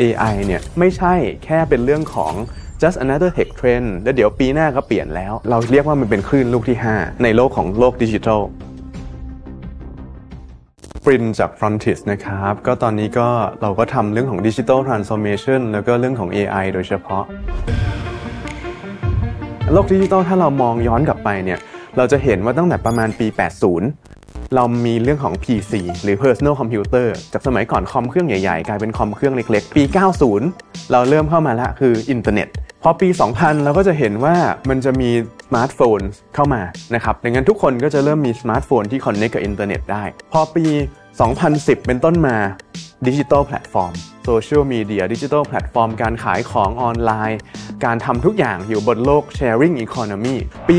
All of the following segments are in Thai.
AI เนี่ยไม่ใช่แค่เป็นเรื่องของ just another tech trend แล้วเดี๋ยวปีหน้าก็เปลี่ยนแล้ว เราเรียกว่ามันเป็นคลื่นลูกที่ 5 ในโลกของโลกดิจิทัลปรินจาก Frontis นะครับ ก็ตอนนี้ก็เราก็ทำเรื่องของ Digital Transformation แล้วก็เรื่องของ AI โดยเฉพาะ โลกดิจิทัลถ้าเรามองย้อนกลับไปเนี่ย เราจะเห็นว่าตั้งแต่ประมาณปี 80 เรามีเรื่องของ PC หรือ Personal Computer จากสมัยก่อนคอมเครื่องใหญ่ๆ กลายเป็นคอมเครื่องเล็กๆ ปี 90 เราเริ่มเข้ามาละคืออินเทอร์เน็ต พอปี 2000 เราก็จะเห็นว่ามันจะมีสมาร์ทโฟนเข้ามานะครับ ดังนั้นทุกคนก็จะเริ่มมีสมาร์ทโฟนที่ connect กับอินเทอร์เน็ตได้ พอปี 2010 เป็นต้นมาดิจิทัลแพลตฟอร์มโซเชียลมีเดียดิจิทัลแพลตฟอร์มการขายของออนไลน์ การทำทุกอย่างอยู่บนโลก Sharing Economy ปี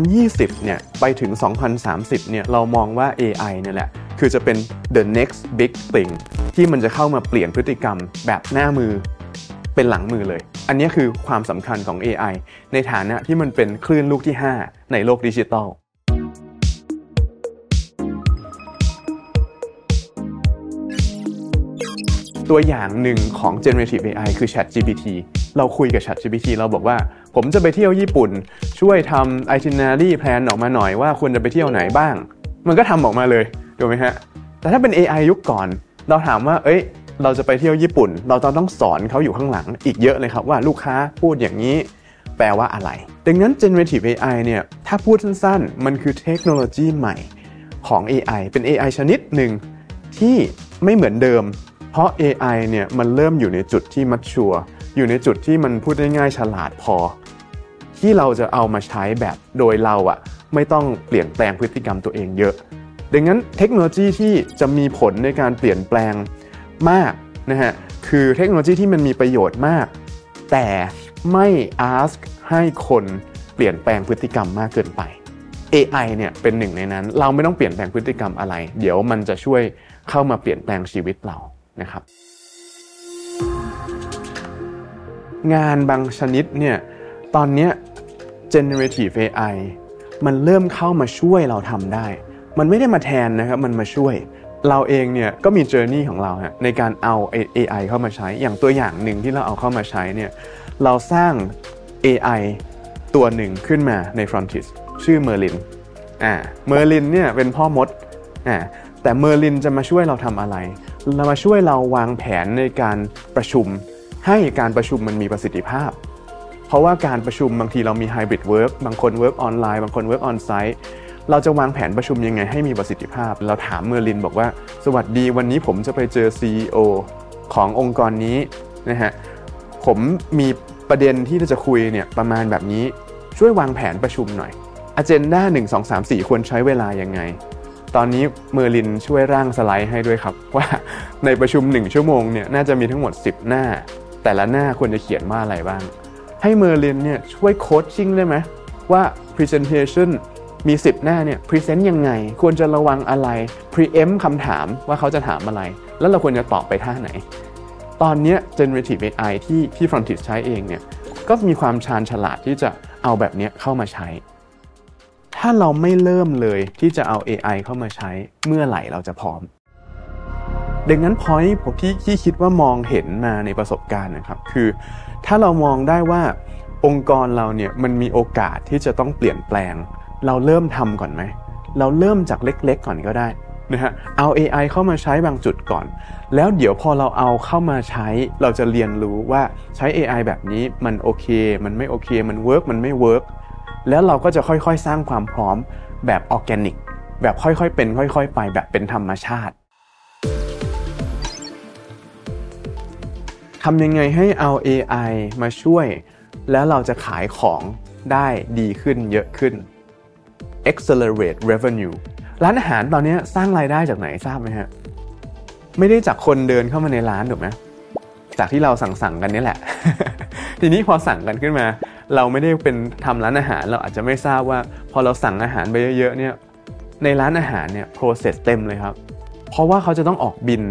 2020 เนี่ย ไปถึง 2030 เนี่ย เรามองว่า AI เนี่ยแหละ คือจะเป็น the next big thing ที่มันจะเข้ามาเปลี่ยนพฤติกรรมแบบหน้ามือ เป็นหลังมือเลย อันนี้คือความสำคัญของ AI ในฐานะที่มันเป็นคลื่นลูกที่ 5 ในโลกดิจิทัลตัวอย่างหนึ่งของ generative AI คือ Chat GPT เราคุยกับ Chat GPT เราบอกว่า ผมจะไปเที่ยวญี่ปุ่น ช่วยทำ itinerary plan ออกมาหน่อยว่าควรจะไปเที่ยวไหนบ้าง มันก็ทำออกมาเลยถูกไหมฮะ แต่ถ้าเป็น AI ยุคก่อน เราถามว่า เอ้ย เราจะไปเที่ยวญี่ปุ่น เราจะต้องสอนเขาอยู่ข้างหลังอีกเยอะเลยครับว่าลูกค้าพูดอย่างนี้แปลว่าอะไร ดังนั้น generative AI เนี่ยถ้าพูดสั้นๆ มันคือเทคโนโลยีใหม่ของ AI เป็น AI ชนิดหนึ่งที่ไม่เหมือนเดิม เพราะ AI เนี่ยมันเริ่มอยู่ในจุดที่มัดชัวอยู่ในจุดที่มันพูดได้ง่ายฉลาดพอ ที่เราจะเอามาใช้แบบโดยเราอะไม่ต้องเปลี่ยนแปลงพฤติกรรมตัวเองเยอะ ดังนั้นเทคโนโลยีที่จะมีผลในการเปลี่ยนแปลง มากนะฮะคือเทคโนโลยีที่มันมีประโยชน์มาก แต่ไม่ ask ให้คนเปลี่ยนแปลงพฤติกรรมมากเกินไป AI เนี่ยเป็นหนึ่งในนั้น เราไม่ต้องเปลี่ยนแปลงพฤติกรรมอะไร เดี๋ยวมันจะช่วยเข้ามาเปลี่ยนแปลงชีวิตเรานะครับ งานบางชนิดเนี่ยตอนนี้ generative AI มันเริ่มเข้ามาช่วยเราทำได้ มันไม่ได้มาแทนนะครับ มันมาช่วย เราเองเนี่ยก็มี journey ของเราฮะในการเอา AI เข้ามาใช้ อย่างตัวอย่างหนึ่งที่เราเอาเข้ามาใช้เนี่ยเราสร้าง AI ตัวหนึ่งขึ้นมาใน Frontis ชื่อ Merlin อ่า Merlin เนี่ยเป็นพ่อมดอ่าแต่ Merlin จะมาช่วยเราทำอะไร เรามาช่วยเราวางแผนในการประชุม ให้การประชุมมันมีประสิทธิภาพ เพราะว่าการประชุมบางทีเรามี hybrid work บางคน work ออนไลน์บางคน work on site เราจะวางแผนประชุมยังไงให้มีประสิทธิภาพ เราถามเมอร์ลินบอกว่า สวัสดีวันนี้ผมจะไปเจอ CEO ขององค์กรนี้นะฮะผมมีประเด็นที่จะคุยเนี่ยประมาณแบบนี้ช่วยวางแผนประชุมหน่อย agenda 1 2 3 4ควรใช้เวลายังไง ตอนนี้เมอร์ลินช่วยร่างสไลด์ให้ด้วยครับ ว่าในประชุม 1 ชั่วโมงเนี่ยน่าจะมีทั้งหมด 10 หน้า แต่ละหน้าควรจะเขียนว่าอะไรบ้าง ให้เมอร์ลินเนี่ยช่วย coaching ได้ไหมว่า Presentation มี 10 หน้าเนี่ย Present ยังไง ควรจะระวังอะไร Preempt คำถามว่าเขาจะถามอะไร แล้วเราควรจะตอบไปท่าไหน ตอนนี้ generative AI ที่ที่ Frontis ใช้เองเนี่ยก็มีความชาญฉลาดที่จะเอาแบบนี้เข้ามาใช้ ถ้าเราไม่เริ่มเลยที่จะเอา AI เข้ามาใช้เมื่อไหร่เราจะพร้อมดังนั้น point ผมที่ที่คิดว่ามองเห็นมาในประสบการณ์นะครับ คือ ถ้าเรามองได้ว่าองค์กรเราเนี่ยมันมีโอกาสที่จะต้องเปลี่ยนแปลง เราเริ่มทำก่อนไหม เราเริ่มจากเล็กๆก่อนก็ได้นะฮะเอา AI เข้ามาใช้บางจุดก่อน แล้วเดี๋ยวพอเราเอาเข้ามาใช้เราจะเรียนรู้ว่าใช้ AI แบบนี้มันโอเค มันไม่โอเค มัน work มันไม่ work แล้วเราก็จะค่อยๆ สร้างความพร้อมแบบออร์แกนิก แบบค่อยๆ เป็น ค่อยๆ ไปแบบเป็นธรรมชาติทำยังไงให้เอา AI มาช่วย แล้วเราจะขายของได้ดีขึ้นเยอะขึ้น accelerate revenue ร้านอาหารตอนนี้สร้างรายได้จากไหนทราบไหมฮะ ไม่ได้จากคนเดินเข้ามาในร้านถูกไหมจากที่เราสั่งสั่งกันนี่แหละ ทีนี้พอสั่งกันขึ้นมา เราไม่ได้เป็นทำร้านอาหารเราอาจจะไม่ทราบว่า พอเราสั่งอาหารไปเยอะๆเนี่ยในร้านอาหารเนี่ย process เต็มเลยครับ เพราะว่าเขาจะต้องออกบิล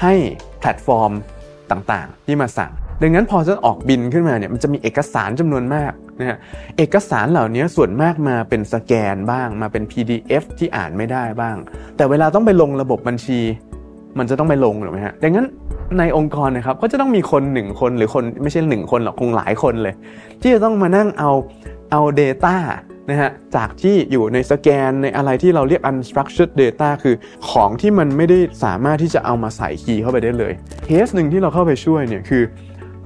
ให้แพลตฟอร์มต่างๆ ที่มาสั่ง ดังนั้นพอจะออกบินขึ้นมาเนี่ยมันจะมีเอกสารจำนวนมาก นะฮะเอกสารเหล่านี้ส่วนมากมาเป็นสแกนบ้าง มาเป็น PDF ที่อ่านไม่ได้บ้าง แต่เวลาต้องไปลงระบบบัญชี มันจะต้องไปลงหรือไหมฮะดังนั้นในองค์กรนะครับก็จะต้องมีคนหนึ่งคนหรือคนไม่ใช่หนึ่งคนหรอกคงหลายคนเลย ที่จะต้องมานั่งเอาเอา Data นะฮะจากที่อยู่ในสแกนในอะไรที่เราเรียก unstructured data คือของที่มันไม่ได้สามารถที่จะเอามาใส่ key เข้าไปได้เลยเคสหนึ่งที่เราเข้าไปช่วยเนี่ยคือ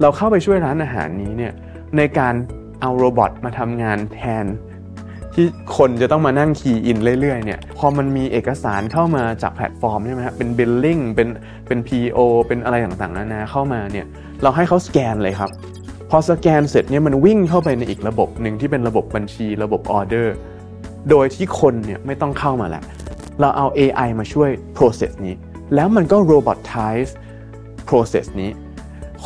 เราเข้าไปช่วยร้านอาหารนี้เนี่ยในการ เอา robot มาทำงานแทน ที่คนจะต้องมานั่ง key in เรื่อยๆเนี่ยพอมันมีเอกสารเข้ามาจากแพลตฟอร์มใช่ไหมครับเป็น billing เป็นเป็น PO เป็นอะไรต่างๆนานาเข้ามาเนี่ยเราให้เขาสแกนเลยครับ พอสแกนเสร็จเนี่ยมันวิ่งเข้าไปในอีกระบบหนึ่งที่เป็นระบบบัญชีระบบออเดอร์โดยที่คนเนี่ยไม่ต้องเข้ามาแล้วเราเอา AI มาช่วย process นี้ แล้วมันก็ robotize process นี้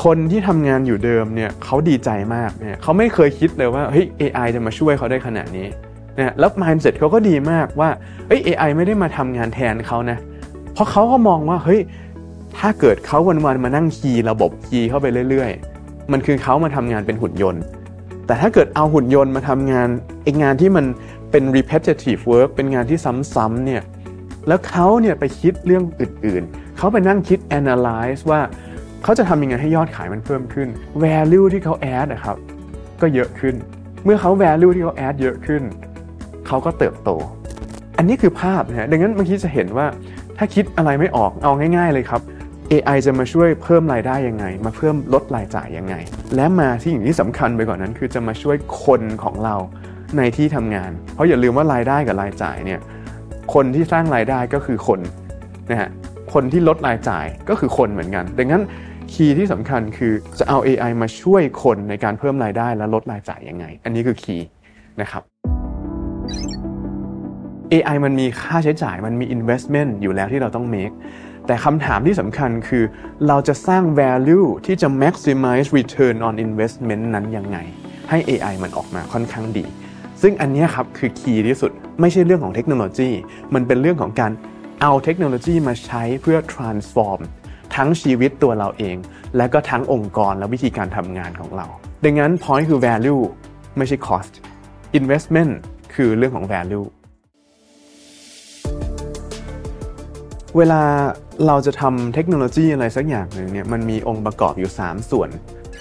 คนที่ทำงานอยู่เดิมเนี่ยเขาดีใจมากเนี่ยเขาไม่เคยคิดเลยว่าเฮ้ย AI จะมาช่วยเขาได้ขนาดนี้นะแล้ว mindset เขาก็ดีมากว่าเฮ้ย AI ไม่ได้มาทำงานแทนเขานะเพราะเขาก็มองว่าเฮ้ยถ้าเกิดเขาวันๆมานั่งคีย์ระบบคีย์เข้าไปเรื่อย ๆ มันคือเขามาทำงานเป็นหุ่นยนต์ แต่ถ้าเกิดเอาหุ่นยนต์มาทำงานไองานที่มันเป็น repetitive work เป็นงานที่ซ้ำๆเนี่ยแล้วเขาเนี่ยไปคิดเรื่องอื่นๆเขาไปนั่งคิด analyze ว่า เขาจะทำยังไงให้ยอดขายมันเพิ่มขึ้น value ที่เขา add นะครับ ก็เยอะขึ้น เมื่อเขา value ที่เขา add เยอะขึ้น เขาก็เติบโต อันนี้คือภาพนะฮะดังนั้นเมื่อกี้จะเห็นว่าถ้าคิดอะไรไม่ออกเอาง่าย ๆ เลยครับ AI จะมาช่วยเพิ่มรายได้ยังไง มาเพิ่มลดรายจ่ายยังไง และมาที่อย่างที่สำคัญไปกว่านนั้น คือจะมาช่วยคนของเราในที่ทำงาน เพราะอย่าลืมว่ารายได้กับรายจ่ายเนี่ยคนที่สร้างรายได้ก็คือคนนะฮะคนที่ลดรายจ่ายก็คือคนเหมือนกัน ดังนั้น คีย์ที่สำคัญคือจะเอา AI มาช่วยคนในการเพิ่มรายได้และลดรายจ่ายยังไง อันนี้คือคีย์นะครับ AI มันมีค่าใช้จ่ายมันมี investment อยู่แล้วที่เราต้อง make แต่คำถามที่สำคัญคือเราจะสร้าง value ที่จะ maximize return on investment นั้นยังไง ให้ AI มันออกมาค่อนข้างดี ซึ่งอันนี้ครับคือคีย์ที่สุดไม่ใช่เรื่องของเทคโนโลยี มันเป็นเรื่องของการเอาเทคโนโลยีมาใช้เพื่อ transform ทั้งชีวิตตัวเราเอง และก็ทั้งองค์กรและวิธีการทำงานของเรา ดังนั้น point คือ value ไม่ใช่ cost investment คือเรื่องของ value เวลาเราจะทำเทคโนโลยีอะไรสักอย่างหนึ่งเนี่ยมันมีองค์ประกอบอยู่ 3 ส่วน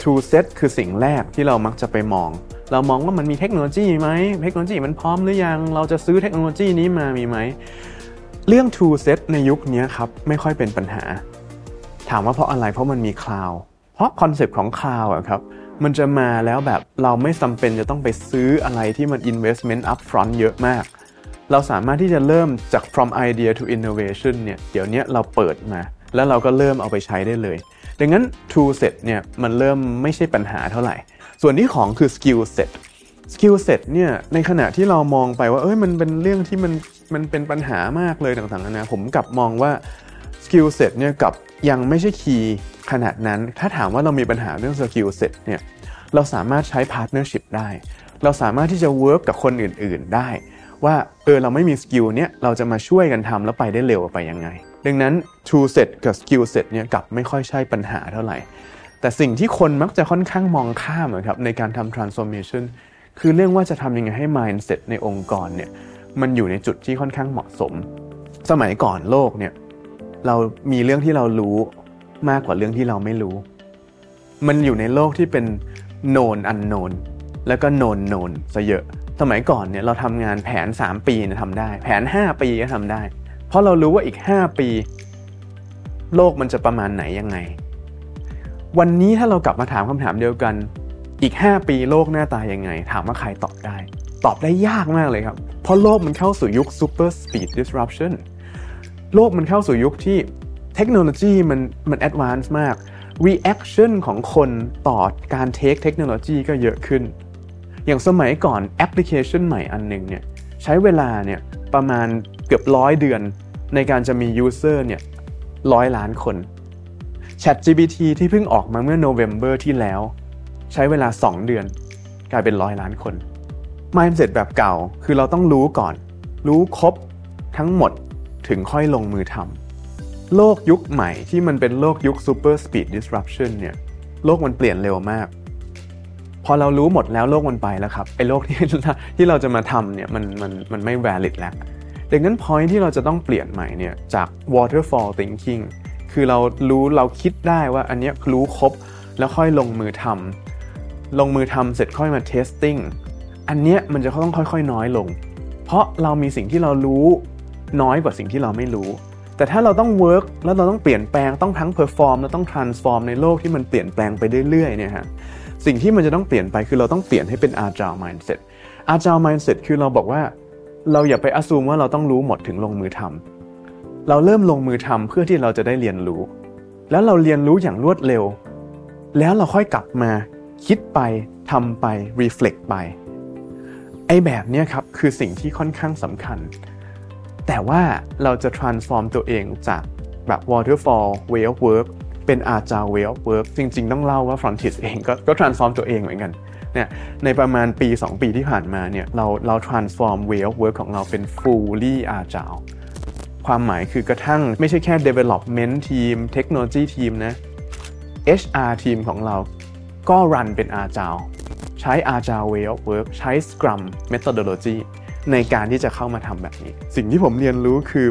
True Set คือสิ่งแรกที่เรามักจะไปมอง เรามองว่ามันมีเทคโนโลยีไหมเทคโนโลยีมันพร้อมหรือยัง เราจะซื้อเทคโนโลยีนี้มามีไหม เรื่อง True Set ในยุคนี้ครับ ไม่ค่อยเป็นปัญหา ถามว่าเพราะอะไรเพราะมันมี cloud เพราะคอนเซปต์ของ cloud อะครับมันจะมาแล้วแบบเราไม่จำเป็นจะต้องไปซื้ออะไรที่มัน investment upfront เยอะมาก เราสามารถที่จะเริ่มจาก from idea to innovation เนี่ยเดี๋ยวนี้เราเปิดมา แล้วเราก็เริ่มเอาไปใช้ได้เลย ดังนั้น tool set เนี่ยมันเริ่มไม่ใช่ปัญหาเท่าไหร่ ส่วนที่ของคือ skill set skill set เนี่ยในขณะที่เรามองไปว่าเอ้ยมันเป็นเรื่องที่มันมันเป็นปัญหามากเลยต่างๆนะผมกลับมองว่า skill set เนี่ยกับยังไม่ใช่คีย์ขนาดนั้น ถ้าถามว่าเรามีปัญหาเรื่อง skill set เนี่ยเราสามารถใช้ partnership ได้ เราสามารถที่จะ work กับคนอื่น ๆ ได้ ว่าเออเราไม่มีสกิลเนี้ยเราจะมาช่วยกันทำแล้วไปได้เร็วไปยังไง ดังนั้น True Set กับ Skill Set เนี่ยกลับไม่ค่อยใช่ปัญหาเท่าไหร่ แต่สิ่งที่คนมักจะค่อนข้างมองข้ามครับในการทำ transformation คือเรื่องว่าจะทำยังไงให้ mindset ในองค์กรเนี่ยมันอยู่ในจุดที่ค่อนข้างเหมาะสม สมัยก่อนโลกเนี่ย เรามีเรื่องที่เรารู้มากกว่าเรื่องที่เราไม่รู้ มันอยู่ในโลกที่เป็น known unknown แล้วก็ known known ซะเยอะ สมัยก่อนเนี่ยเราทำงานแผน 3 ปีเนี่ยทำได้ แผน 5 ปีก็ทำได้ เพราะเรารู้ว่าอีก 5 ปี โลกมันจะประมาณไหนยังไง วันนี้ถ้าเรากลับมาถามคำถามเดียวกัน อีก 5 ปีโลกหน้าตายังไง ถามว่าใครตอบได้ ตอบได้ยากมากเลยครับ เพราะโลกมันเข้าสู่ยุค super speed disruption โลกมันเข้าสู่ยุคที่เทคโนโลยีมันมัน advance มาก reaction ของคนต่อการ take เทคโนโลยีก็เยอะขึ้น อย่างสมัยก่อนแอปพลิเคชันใหม่อันหนึ่งเนี่ยใช้เวลาเนี่ยประมาณเกือบร้อยเดือนในการจะมี user เนี่ยร้อยล้านคน Chat GPT ที่เพิ่งออกมาเมื่อโนเวม ber ที่แล้ว ใช้เวลา 2 เดือน กลายเป็นร้อยล้านคน mindset แบบเก่าคือเราต้องรู้ก่อน รู้ครบทั้งหมด ถึงค่อยลงมือทำโลกยุคใหม่ที่มันเป็นโลกยุค super speed disruption เนี่ยโลกมันเปลี่ยนเร็วมาก พอเรารู้หมดแล้วโลกมันไปแล้วครับไอ้โลกที่ที่เราจะมาทำเนี่ยมันมันมันไม่ valid แล้วดังนั้น point ที่เราจะต้องเปลี่ยนใหม่เนี่ยจาก waterfall thinking คือเรารู้เราคิดได้ว่าอันเนี้ยรู้ครบแล้วค่อยลงมือทำลงมือทำเสร็จค่อยมา testingอันเนี้ยมันจะต้องค่อย ๆ น้อยลง เพราะเรามีสิ่งที่เรารู้ น้อยกว่าสิ่งที่เราไม่รู้ แต่ถ้าเราต้อง work แล้วเราต้องเปลี่ยนแปลงต้องทั้ง perform แล้วต้อง transform ในโลกที่มันเปลี่ยนแปลงไปเรื่อยๆเนี่ยฮะสิ่งที่มันจะต้องเปลี่ยนไปคือเราต้องเปลี่ยนให้เป็น agile mindset agile mindset คือเราบอกว่าเราอย่าไปอ s ซูมว่าเราต้องรู้หมดถึงลงมือทำเราเริ่มลงมือทำเพื่อที่เราจะได้เรียนรู้ แล้วเราเรียนรู้อย่างรวดเร็ว แล้วเราค่อยกลับมา คิดไปทำไป reflect ไป ไอ้แบบนี้ครับคือสิ่งที่ค่อนข้างสำคัญ แต่ว่าเราจะ transform ตัวเองจากแบบ waterfall way of work เป็น agile way of work จริง ๆ ต้องเล่าว่า Frontis เองก็ก็ transform ตัวเองเหมือนกันเนี่ยในประมาณปี 2 ปีที่ผ่านมาเนี่ยเราเรา transform way of work ของเราเป็น fully agile ความหมายคือกระทั่งไม่ใช่แค่ development team technology team นะ HR ทีมของเราก็รันเป็น agile ใช้ agile way of work ใช้ scrum methodology ในการที่จะเข้ามาทำแบบนี้ สิ่งที่ผมเรียนรู้คือ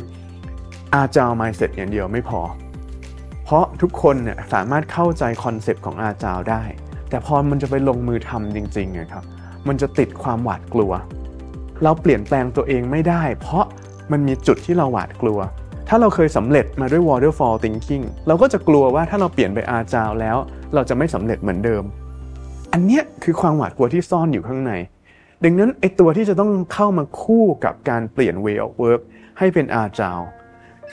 agile mindset อย่างเดียวไม่พอ เพราะทุกคนเนี่ยสามารถเข้าใจคอนเซปต์ของ agile ได้ แต่พอมันจะไปลงมือทำจริงๆนะครับมันจะติดความหวาดกลัว เราเปลี่ยนแปลงตัวเองไม่ได้ เพราะมันมีจุดที่เราหวาดกลัว ถ้าเราเคยสำเร็จมาด้วย waterfall thinking เราก็จะกลัวว่าถ้าเราเปลี่ยนไป agile แล้ว เราจะไม่สำเร็จเหมือนเดิม อันเนี้ยคือความหวาดกลัวที่ซ่อนอยู่ข้างใน ดังนั้นไอตัวที่จะต้องเข้ามาคู่กับการเปลี่ยน way of work ให้เป็น agile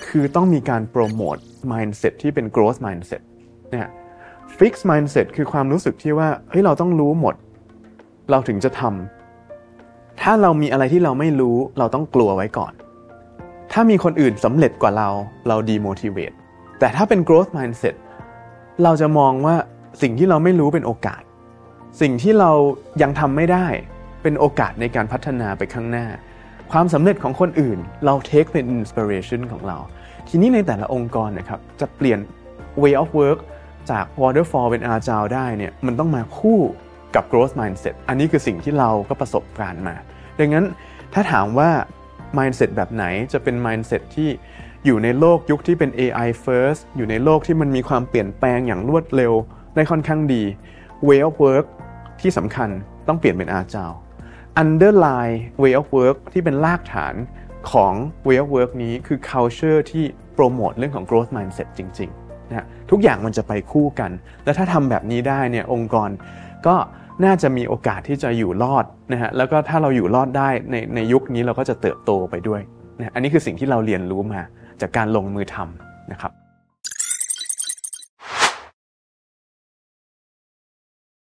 คือต้องมีการโปรโมท mindset ที่เป็น growth mindset เนี่ย fix mindset คือความรู้สึกที่ว่าเฮ้ยเราต้องรู้หมด เราถึงจะทำถ้าเรามีอะไรที่เราไม่รู้เราต้องกลัวไว้ก่อน ถ้ามีคนอื่นสำเร็จกว่าเราเรา demotivate แต่ถ้าเป็น growth mindset เราจะมองว่าสิ่งที่เราไม่รู้เป็นโอกาส สิ่งที่เรายังทำไม่ได้ เป็นโอกาสในการพัฒนาไปข้างหน้า ความสำเร็จของคนอื่น เราเทคเป็น inspiration ของเรา ทีนี้ในแต่ละองค์กรนะครับจะเปลี่ยน way of work จาก waterfall เป็น agile ได้เนี่ยมันต้องมาคู่กับ growth mindset อันนี้คือสิ่งที่เราก็ประสบการณ์มา ดังนั้นถ้าถามว่า mindset แบบไหนจะเป็น mindset ที่อยู่ในโลกยุคที่เป็น AI first อยู่ในโลกที่มันมีความเปลี่ยนแปลงอย่างรวดเร็วได้ค่อนข้างดี way of work ที่สำคัญต้องเปลี่ยนเป็น agile underline way of work ที่เป็นรากฐานของ way of work นี้คือ culture ที่โปรโมทเรื่องของ growth mindset จริงๆนะทุกอย่างมันจะไปคู่กัน และถ้าทำแบบนี้ได้เนี่ยองค์กรก็น่าจะมีโอกาสที่จะอยู่รอดนะฮะแล้วก็ถ้าเราอยู่รอดได้ในในยุคนี้เราก็จะเติบโตไปด้วยนะอันนี้คือสิ่งที่เราเรียนรู้มาจากการลงมือทำนะครับ